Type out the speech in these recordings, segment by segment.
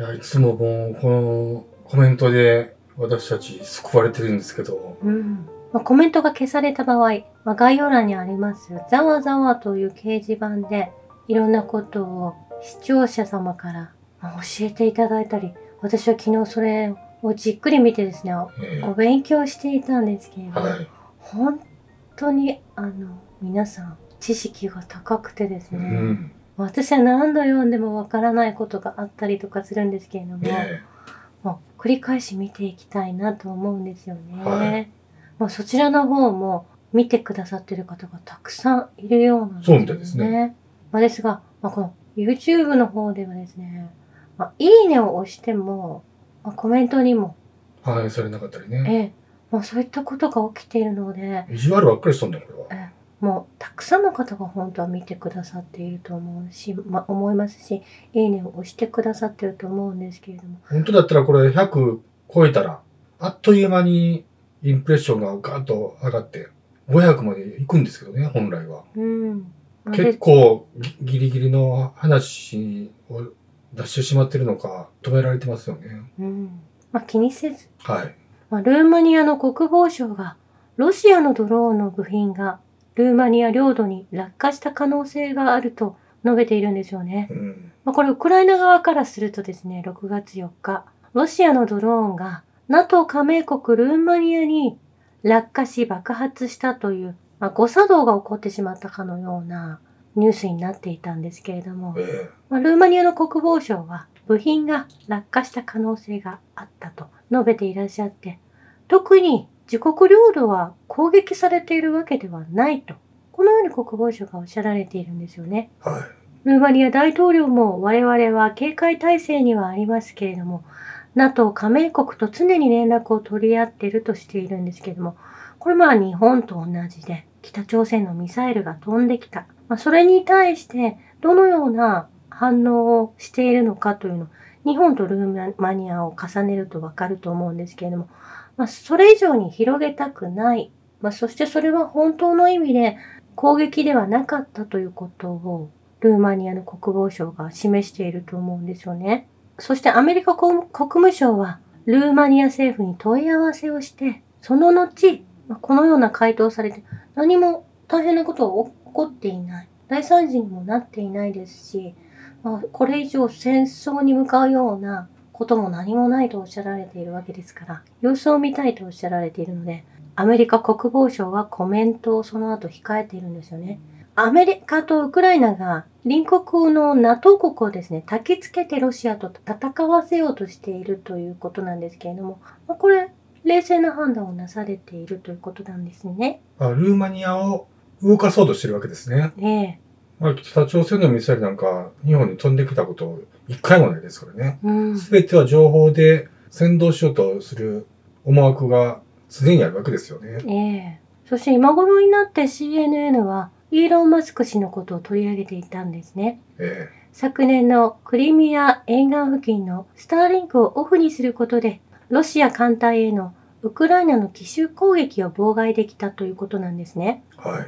いや、いつももう、このコメントで私たち救われてるんですけど、うん。まあ、コメントが消された場合、まあ、概要欄にあります、ざわざわという掲示板で、いろんなことを視聴者様からまあ教えていただいたり、私は昨日それをじっくり見てですね、おえお勉強していたんですけれえども、はい。本当に、あの、皆さん、知識が高くてですうね、ん。私は何度読んでもわからないことがあったりとかするんですけれども、えもう繰り返し見ていきたいなと思うんですよね。はいまあ、そちらの方も見てくださってる方がたくさんいるようなんですよね。そうですね。まあ、ですが、まあ、この YouTube の方ではですね、まあ、いいねを押しても、まあ、コメントにも、え反映されなかったりね。ええ、まあ、そういったことが起きているので、意地悪ばっかりしとんだよ、これは。ええもうたくさんの方が本当は見てくださっていると思うし、まあ、思いますし、いいねを押してくださってると思うんですけれども、本当だったらこれ100超えたら、あっという間にインプレッションがガーッと上がって、500まで行くんですけどね、本来は。うん。結構ギギリギリの話を出してしまってるのか、止められてますよね。うん。まあ、気にせず、はい。まあ、ルーマニアの国防省が、ロシアのドローンの部品がルーマニア領土に落下した可能性があると述べているんですよね。うん。まあ、これウクライナ側からするとですね、6月4日、ロシアのドローンが NATO 加盟国ルーマニアに落下し爆発したという、まあ、誤作動が起こってしまったかのようなニュースになっていたんですけれども、えまあ、ルーマニアの国防省は部品が落下した可能性があったと述べていらっしゃって、特に自国領土は攻撃されているわけではないと、このように国防省がおっしゃられているんですよね。えはい。ルーマニア大統領も我々は警戒態勢にはありますけれども、NATO 加盟国と常に連絡を取り合っているとしているんですけれども、これまあ日本と同じで、北朝鮮のミサイルが飛んできた。まあ、それに対してどのような反応をしているのかというのを、日本とルーマニアを重ねるとわかると思うんですけれども、まあ、それ以上に広げたくない。まあ、そしてそれは本当の意味で攻撃ではなかったということを、ルーマニアの国防省が示していると思うんですよね。そしてアメリカ国務省は、ルーマニア政府に問い合わせをして、その後、このような回答されて、何も大変なことは起こっていない。大惨事にもなっていないですし、まあ、これ以上戦争に向かうようなことも何もないとおっしゃられているわけですから、様子を見たいとおっしゃられているので、アメリカ国防省はコメントをその後控えているんですよね。アメリカとウクライナが隣国の NATO 国をですね、焚きつけてロシアと戦わせようとしているということなんですけれども、まあ、これ、冷静な判断をなされているということなんですね。あルーマニアを動かそうとしてるわけですね。ねまあ、北朝鮮のミサイルなんか日本に飛んできたこと一回もないですからね。え。うん。すべては情報で先導しようとする思惑がすでにあるわけですよね。ええそして今頃になって CNN はイーロン・マスク氏のことを取り上げていたんですね。え昨年のクリミア沿岸付近のスターリンクをオフにすることで、ロシア艦隊へのウクライナの奇襲攻撃を妨害できたということなんですね。えはい。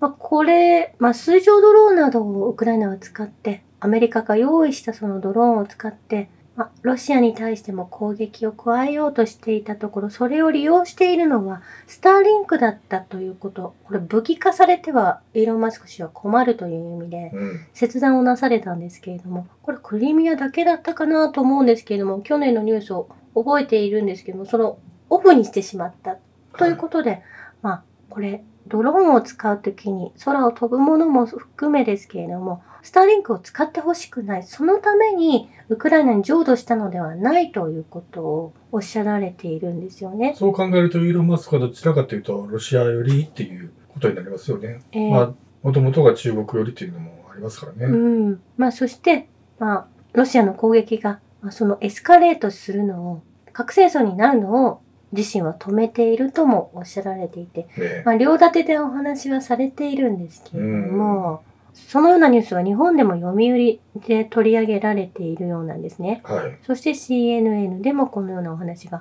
まあ、これ、まあ、水上ドローンなどをウクライナは使って、アメリカが用意したそのドローンを使って、まあ、ロシアに対しても攻撃を加えようとしていたところ、それを利用しているのは、スターリンクだったということ。これ武器化されては、イーロン・マスク氏は困るという意味で、切断をなされたんですけれども、これクリミアだけだったかなと思うんですけれども、去年のニュースを覚えているんですけども、そのオフにしてしまったということで、まあ、これ、ドローンを使うときに空を飛ぶものも含めですけれども、スターリンクを使ってほしくない。そのためにウクライナに浄土したのではないということをおっしゃられているんですよね。そう考えると、イーロン・マスクはどちらかというと、ロシア寄りっていうことになりますよね。えーまあ、もともとが中国寄りっていうのもありますからね。うん。まあ、そして、まあ、ロシアの攻撃が、まあ、そのエスカレートするのを、核戦争になるのを自身は止めているともおっしゃられていて、ねまあ、両立てでお話はされているんですけれども、そのようなニュースは日本でも読売で取り上げられているようなんですね。はい。そして CNN でもこのようなお話が、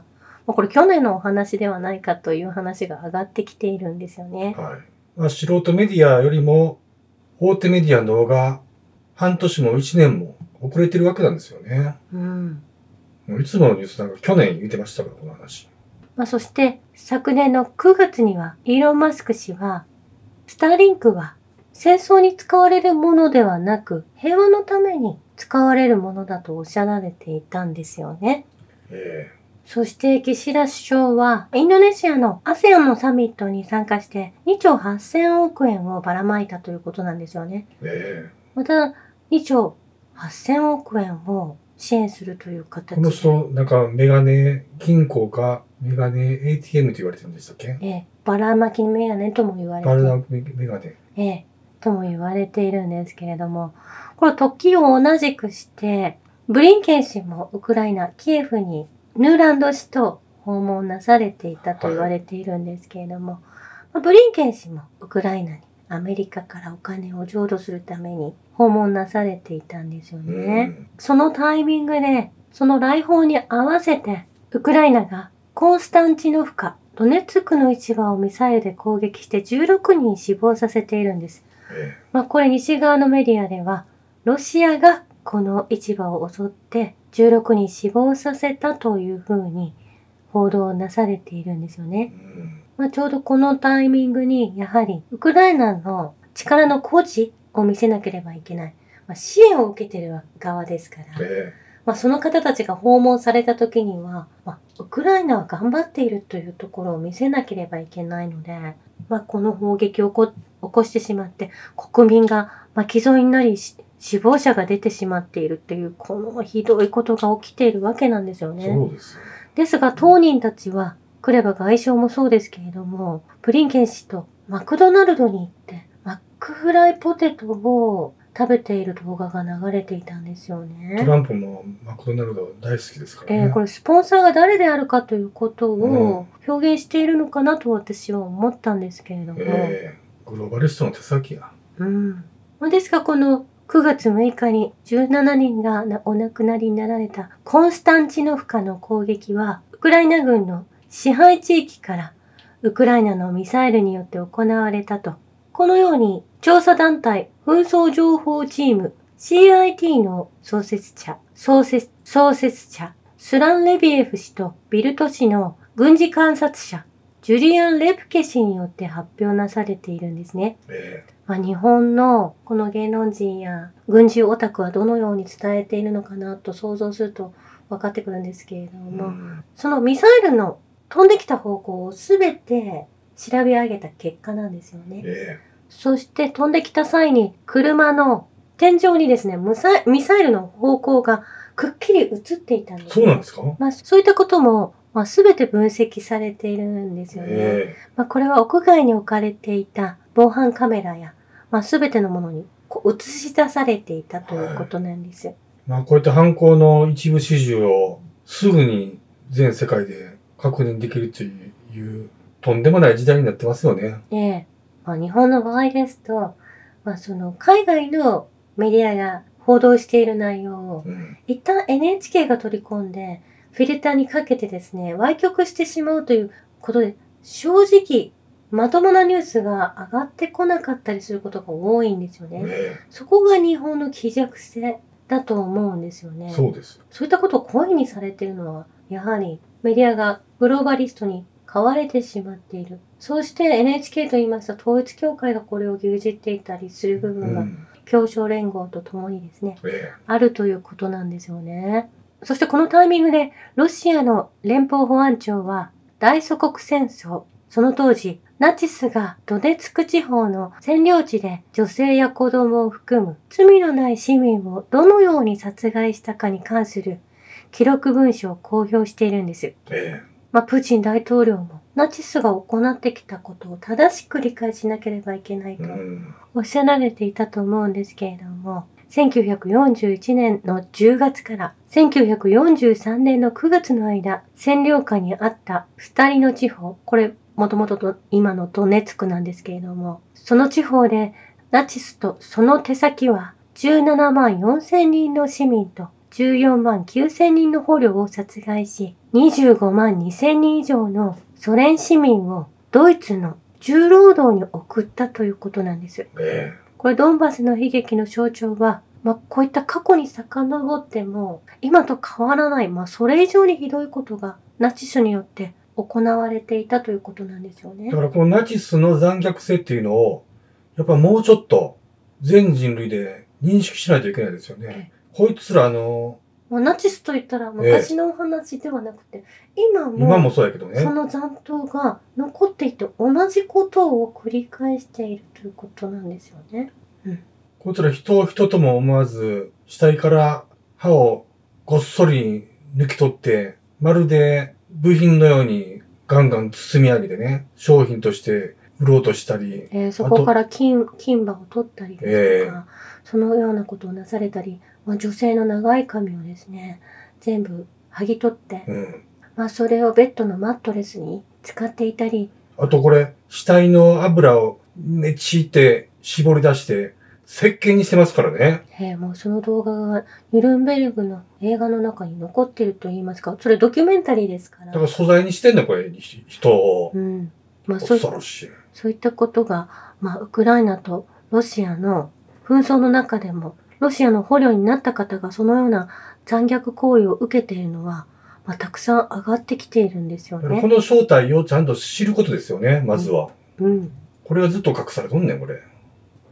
まあ、これ去年のお話ではないかという話が上がってきているんですよね。はい。まあ、素人メディアよりも、大手メディアの方が、半年も一年も遅れてるわけなんですよね。うん。もういつものニュースなんか去年言ってましたから、この話。まあ、そして昨年の9月にはイーロン・マスク氏は、スターリンクは戦争に使われるものではなく平和のために使われるものだとおっしゃられていたんですよね。えそして岸田首相はインドネシアの ASEAN のサミットに参加して2兆8000億円をばらまいたということなんですよね。ええ。また2兆8000億円を支援するというえ形この人、なんかメガネ銀行かメガネ ATM と言われてるんでしたっけ？ええ、ばらまきメガネとも言われて。バルナメガネ。ええ、とも言われているんですけれども、これ時を同じくして、ブリンケン氏もウクライナ、キエフにヌーランド氏と訪問なされていたと言われているんですけれども、まあブリンケン氏もウクライナにアメリカからお金を浄土するために訪問なされていたんですよね。そのタイミングで、その来訪に合わせて、ウクライナがコンスタンチノフカ、ドネツクの市場をミサイルで攻撃して16人死亡させているんです。えまあこれ西側のメディアでは、ロシアがこの市場を襲って16人死亡させたというふうに報道なされているんですよえね。うんまあちょうどこのタイミングに、やはりウクライナの力の誇示を見せなければいけない。まあ、支援を受けてる側ですから。えまあ、その方たちが訪問された時には、まあ、ウクライナは頑張っているというところを見せなければいけないので、まあ、この砲撃を起こ起こしてしまって、国民が巻き添えになり、し死亡者が出てしまっているっていう、このひどいことが起きているわけなんですよね。えそうですよ。ですが、当人たちは、クレバ外相もそうですけれども、ブリンケン氏とマクドナルドに行って、マックフライポテトを食べている動画が流れていたんですよね。トランプもマクドナルド大好きですからね。えーこれスポンサーが誰であるかということを表現しているのかなと私は思ったんですけれども。ええグローバリストの手先や。うん。ですがこの9月6日に17人がお亡くなりになられたコンスタンチノフカの攻撃はウクライナ軍の支配地域からウクライナのミサイルによって行われたと。このように調査団体紛争情報チーム CIT の創設者、創設、創設者、スラン・レビエフ氏とビルト氏の軍事観察者、ジュリアン・レプケ氏によって発表なされているんですね。えまあ、日本のこの芸能人や軍事オタクはどのように伝えているのかなと想像すると分かってくるんですけれどえも、うん。そのミサイルの飛んできた方向をすべて調べ上げた結果なんですよね。えそして飛んできた際に車の天井にですね、ミサイルの方向がくっきり映っていたんです、えそうなんですか？まあ、そういったことも、まあ、全て分析されているんですよね。えまあ、これは屋外に置かれていた防犯カメラや、まあ、全てのものに映し出されていたということなんですよ。えまあこうやって犯行の一部始終をすぐに全世界で確認できるというとんでもない時代になってますよね。ええまあ、日本の場合ですと、まあ、その海外のメディアが報道している内容をうん。一旦 NHK が取り込んでフィルターにかけてですね、歪曲してしまうということで、正直まともなニュースが上がってこなかったりすることが多いんですよね。えそこが日本の希弱性だと思うんですよね。えそうですよ。そういったことを故意にされているのは、やはりメディアがグローバリストに買われてしまっている。そうして NHK と言いますと統一教会がこれを牛耳っていたりする部う分がん。協商連合とともにですね、えあるということなんですよね。そしてこのタイミングでロシアの連邦保安庁は大祖国戦争、その当時ナチスがドネツク地方の占領地で女性や子供を含む罪のない市民をどのように殺害したかに関する記録文書を公表しているんです。ええまあ、プーチン大統領もナチスが行ってきたことを正しく理解しなければいけないと。おっしゃられていたと思うんですけれども、1941年の10月から1943年の9月の間、占領下にあった二人の地方、これもともとと今のドネツクなんですけれども、その地方でナチスとその手先は17万4千人の市民と14万9千人の捕虜を殺害し、25万2千人以上のソ連市民をドイツの重労働に送ったということなんです。えこれドンバスの悲劇の象徴は、まあ、こういった過去に遡っても、今と変わらない、まあ、それ以上にひどいことがナチスによって行われていたということなんですよねだ。からこのナチスの残虐性っていうのを、やっぱもうちょっと全人類で認識しないといけないですよね。こいつらあの、まあ、ナチスといったら昔のお話ではなくて、今も今もそうやけどねそ。の残党が残っていて同じことを繰り返しているということなんですよね。こいつら人を人とも思わず、死体から歯をごっそり抜き取って、まるで部品のようにガンガン包み上げてね、商品として売ろうとしたり、えーそこから金金歯を取ったりですとか、ええそのようなことをなされたり、まあ、女性の長い髪をですね全部剥ぎ取って、うん。まあ、それをベッドのマットレスに使っていたりあとこれ、死体の油をねちって絞り出して、石鹸にしてますからね。えーもうその動画がニュルンベルグの映画の中に残ってると言いますかそれドキュメンタリーですからだから素材にしてんだこれ、ひ人を。うんまあ、そう恐ろしい。そういったことが、まあ、ウクライナとロシアの紛争の中でも、ロシアの捕虜になった方がそのような残虐行為を受けているのは、まあ、たくさん上がってきているんですよこね。の正体をちゃんと知ることですよね、まずは。うん。これがずっと隠されとんねん、これ。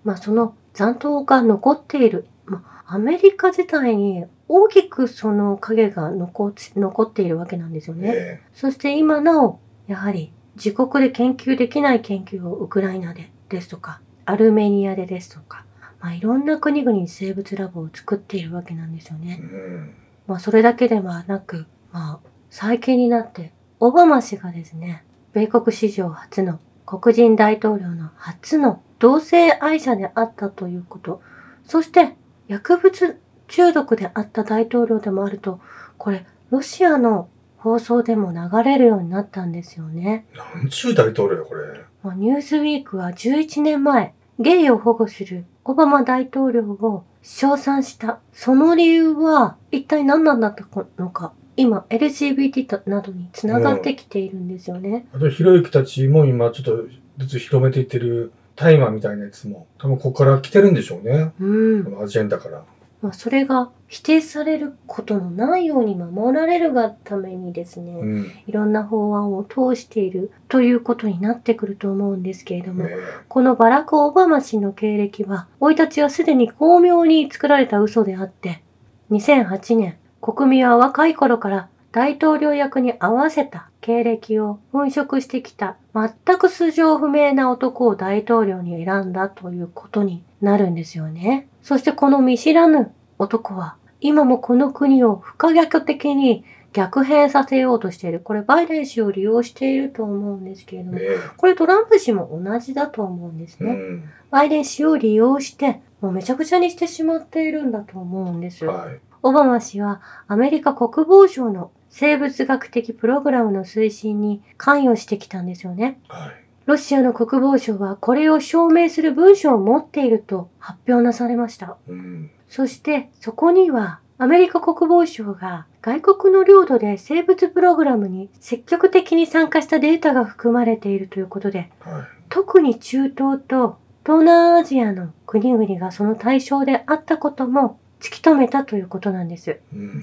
まあ、その残党が残っている。まあ、アメリカ自体に大きくその影が残ち残っているわけなんですよね。えそして今なお、やはり自国で研究できない研究をウクライナでですとか、アルメニアでですとか、まあ、いろんな国々に生物ラボを作っているわけなんですよえね。うん。まあ、それだけではなく、まあ、最近になって、オバマ氏がですね、米国史上初の黒人大統領の初の同性愛者であったということ、そして薬物中毒であった大統領でもあると、これ、ロシアの放送でも流れるようになったんですよね。なんちゅう大統領や、これ。まあニュースウィークは11年前、ゲイを保護するオバマ大統領を称賛した。その理由は一体何なんだったのか。今、LGBT などにつながってきているんですよね。あと、ひろゆきたちも今、ちょっとずつ広めていってる大麻みたいなやつも、多分ここから来てるんでしょうね。うんこ。のアジェンダから。まあ、それが否定されることのないように守られるがためにですね、うん。ねいろんな法案を通しているということになってくると思うんですけれども、えこのバラク・オバマ氏の経歴は、生い立ちはすでに巧妙に作られた嘘であって、2008年、国民は若い頃から大統領役に合わせた経歴を粉飾してきた全く素性不明な男を大統領に選んだということになるんですよね。そしてこの見知らぬ男は今もこの国を不可逆的に逆変させようとしている。これバイデン氏を利用していると思うんですけれども、えこれトランプ氏も同じだと思うんですね。うん。バイデン氏を利用して、もうめちゃくちゃにしてしまっているんだと思うんですよ。はい。オバマ氏はアメリカ国防省の生物学的プログラムの推進に関与してきたんですよね。はい。ロシアの国防省はこれを証明する文書を持っていると発表なされました。うん。そしてそこにはアメリカ国防省が外国の領土で生物プログラムに積極的に参加したデータが含まれているということで、はい。特に中東と東南アジアの国々がその対象であったことも突き止めたということなんです。うん。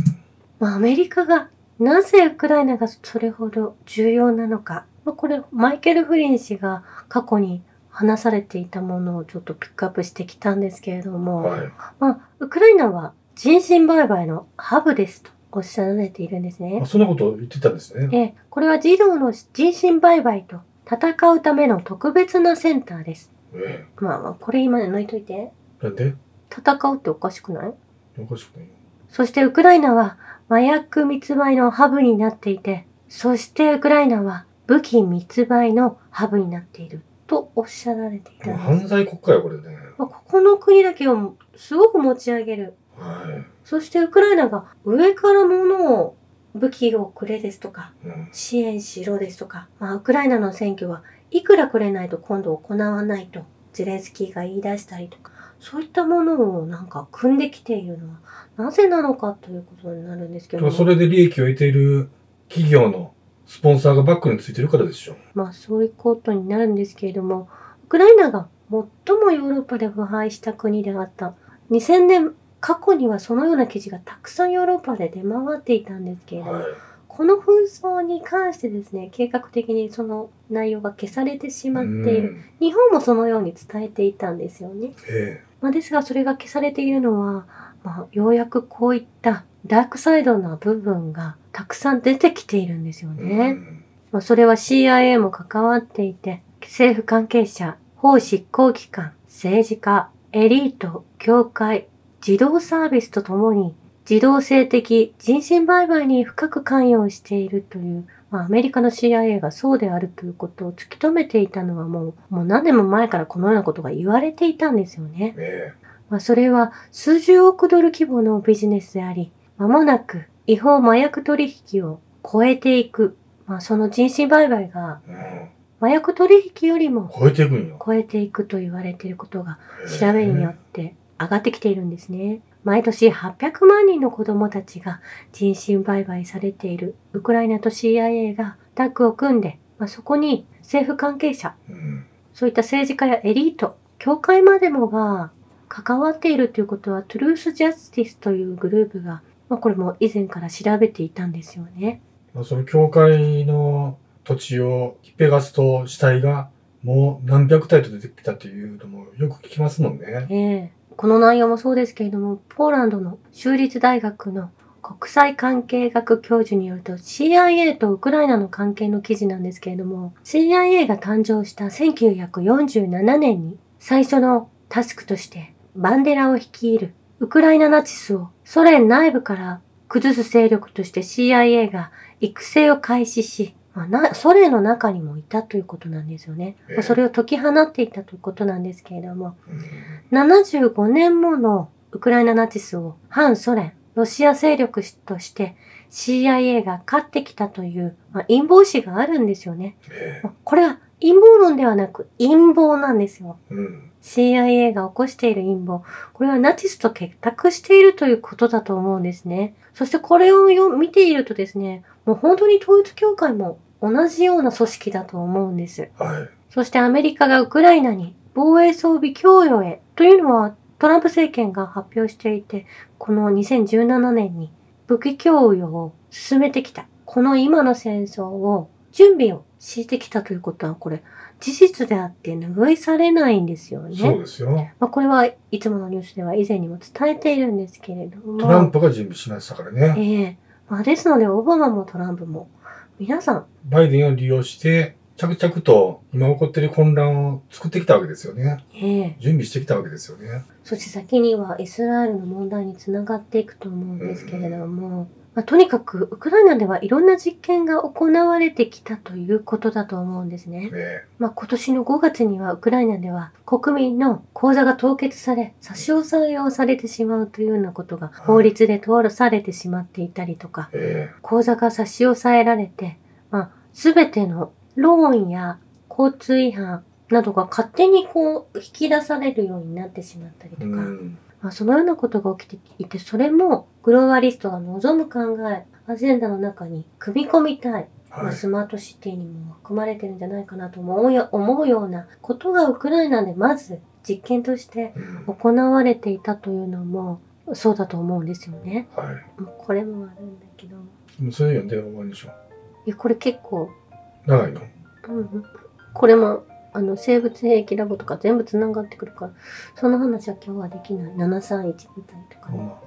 まあ、アメリカがなぜウクライナがそれほど重要なのか。まあ、これ、マイケル・フリン氏が過去に話されていたものをちょっとピックアップしてきたんですけれども、はい。まあ、ウクライナは人身売買のハブですとおっしゃられているんですねあ。そんなこと言ってたんですね。ええ、これは児童の人身売買と戦うための特別なセンターです。えまあまあ、これ今抜いといて。え。なんで？戦うっておかしくない？おかしくないよ。そしてウクライナは麻薬密売のハブになっていて、そしてウクライナは武器密売のハブになっているとおっしゃられていたんです。犯罪国家よ、これね。まあここの国だけをすごく持ち上げる。はそしてウクライナが上から物を武器をくれですとか、い。うん。支援しろですとか、まあ、ウクライナの選挙はいくらくれないと今度行わないとゼレンスキーが言い出したりとか、そういったものをなんか組んできているのはなぜなのかということになるんですけども、それで利益を得ている企業のスポンサーがバックについてるからでしょ。まあそういうことになるんですけれども、ウクライナが最もヨーロッパで腐敗した国であった2000年過去にはそのような記事がたくさんヨーロッパで出回っていたんですけれども、はい。この紛争に関してですね、計画的にその内容が消されてしまっている。うん。日本もそのように伝えていたんですよね。えまあ、ですがそれが消されているのは、まあ、ようやくこういったダークサイドな部分がたくさん出てきているんですよえね。うんまあ、それは CIA も関わっていて、政府関係者、法執行機関、政治家、エリート、教会、自動サービスとともに、自動性的人身売買に深く関与しているという、まあ、アメリカの CIA がそうであるということを突き止めていたのはもう、もう何年も前からこのようなことが言われていたんですよね。えまあ、それは数十億ドル規模のビジネスであり、間もなく違法麻薬取引を超えていく。まあ、その人身売買が。麻薬取引よりも超えていく。超えていくと言われていることがええ調べによって上がってきているんですね。毎年800万人の子供たちが人身売買されているウクライナと CIA がタッグを組んで、まあ、そこに政府関係者、うん。そういった政治家やエリート、教会までもが関わっているということは、トゥルース・ジャスティスというグループが、まあ、これも以前から調べていたんですよね。まあ、その教会の土地をひっぺがすと死体がもう何百体と出てきたというのもよく聞きますもんね。ええこの内容もそうですけれども、ポーランドの州立大学の国際関係学教授によると CIA とウクライナの関係の記事なんですけれども CIA が誕生した1947年に最初のタスクとしてバンデラを率いるウクライナナチスをソ連内部から崩す勢力として CIA が育成を開始し、まあなソ連の中にもいたということなんですよね。まあそれを解き放っていたということなんですけれども、うん75年ものウクライナナチスを反ソ連、ロシア勢力として CIA が勝ってきたという、まあ、陰謀視があるんですよね。えまあこれは陰謀論ではなく陰謀なんですよ。えうん。CIA が起こしている陰謀。これはナチスと結託しているということだと思うんですね。そしてこれをよ見ているとですね、もう本当に統一教会も同じような組織だと思うんです。はい。そしてアメリカがウクライナに防衛装備供与へというのはトランプ政権が発表していて、この2017年に武器供与を進めてきた。この今の戦争を準備をしてきたということはこれ事実であって拭いされないんですよそうね。ですよ。まあ、これはいつものニュースでは以前にも伝えているんですけれども。トランプが準備しましたからね。ええまあ、ですのでオバマもトランプも皆さんバイデンを利用して、着々と今起こっている混乱を作ってきたわけですよね。ええ準備してきたわけですよね。そして先にはイスラエルの問題につながっていくと思うんですけれども、まあ、とにかくウクライナではいろんな実験が行われてきたということだと思うんですね。えまあ、今年の5月にはウクライナでは国民の口座が凍結され差し押さえをされてしまうというようなことが法律で通されてしまっていたりとか、ええ口座が差し押さえられて、まあ、すべてのローンや交通違反などが勝手にこう引き出されるようになってしまったりとえか、うん。まあ、そのようなことが起きていて、それもグローバリストが望む考え、アジェンダの中に組み込みたい、まあ、はい。スマートシティにも含まれてるんじゃないかなと思うよ思うようなことがウクライナでまず実験としてうん行われていたというのもそうだと思うんですよね。はい。もうこれもあるんだけど、もうそれ読んで終わりでしょ。いや、これ結構長いの？うんこれもあの生物兵器ラボとか全部つながってくるからその話は今日はできない731みたいとかね、ほんま。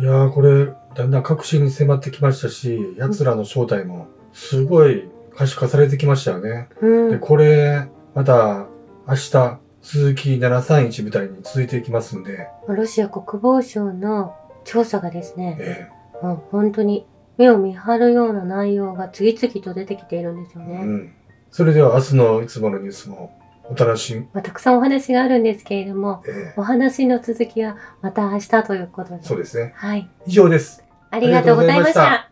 いやー、これ、だんだん確信に迫ってきましたし、奴らの正体も、すごい可視化されてきましたよね。うんで、これ、また、明日、続き731みたいに続いていきますんで、ロシア国防省の調査がですね、えもう本当に目を見張るような内容が次々と出てきているんですよね。えうん。それでは明日のいつものニュースもお楽しみ。まあ、たくさんお話があるんですけれども、ええお話の続きはまた明日ということで。そうですね。はい。以上です。ありがとうございました。